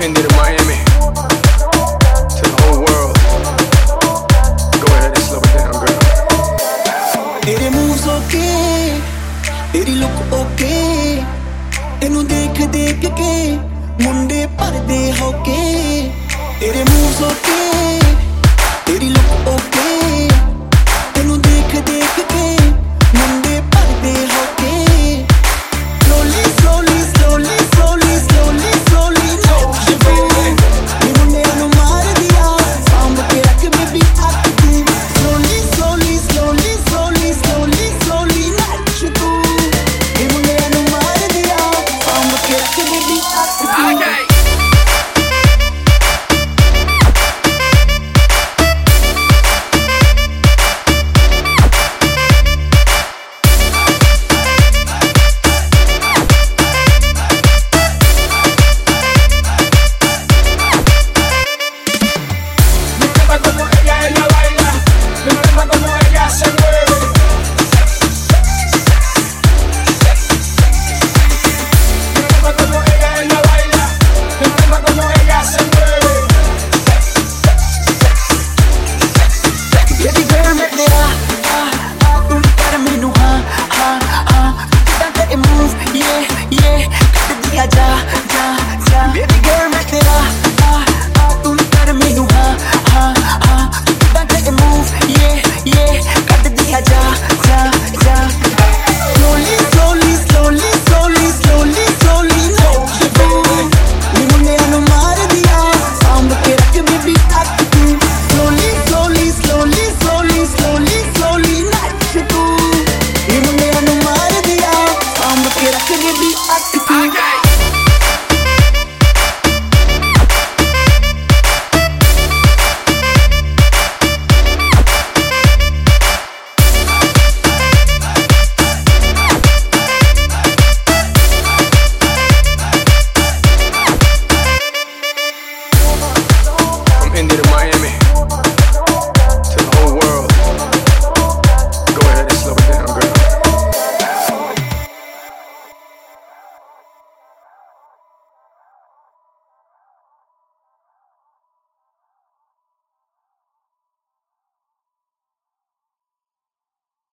Miami to the whole world. Go ahead and slow it down, girl. It moves okay. ਤੇਰੀ look okay a ਦੇਖ ਦੇਖ ਕੇ ਮੁੰਡੇ okay? ਹੋ ਕੇ ਤੇਰੇ moves okay.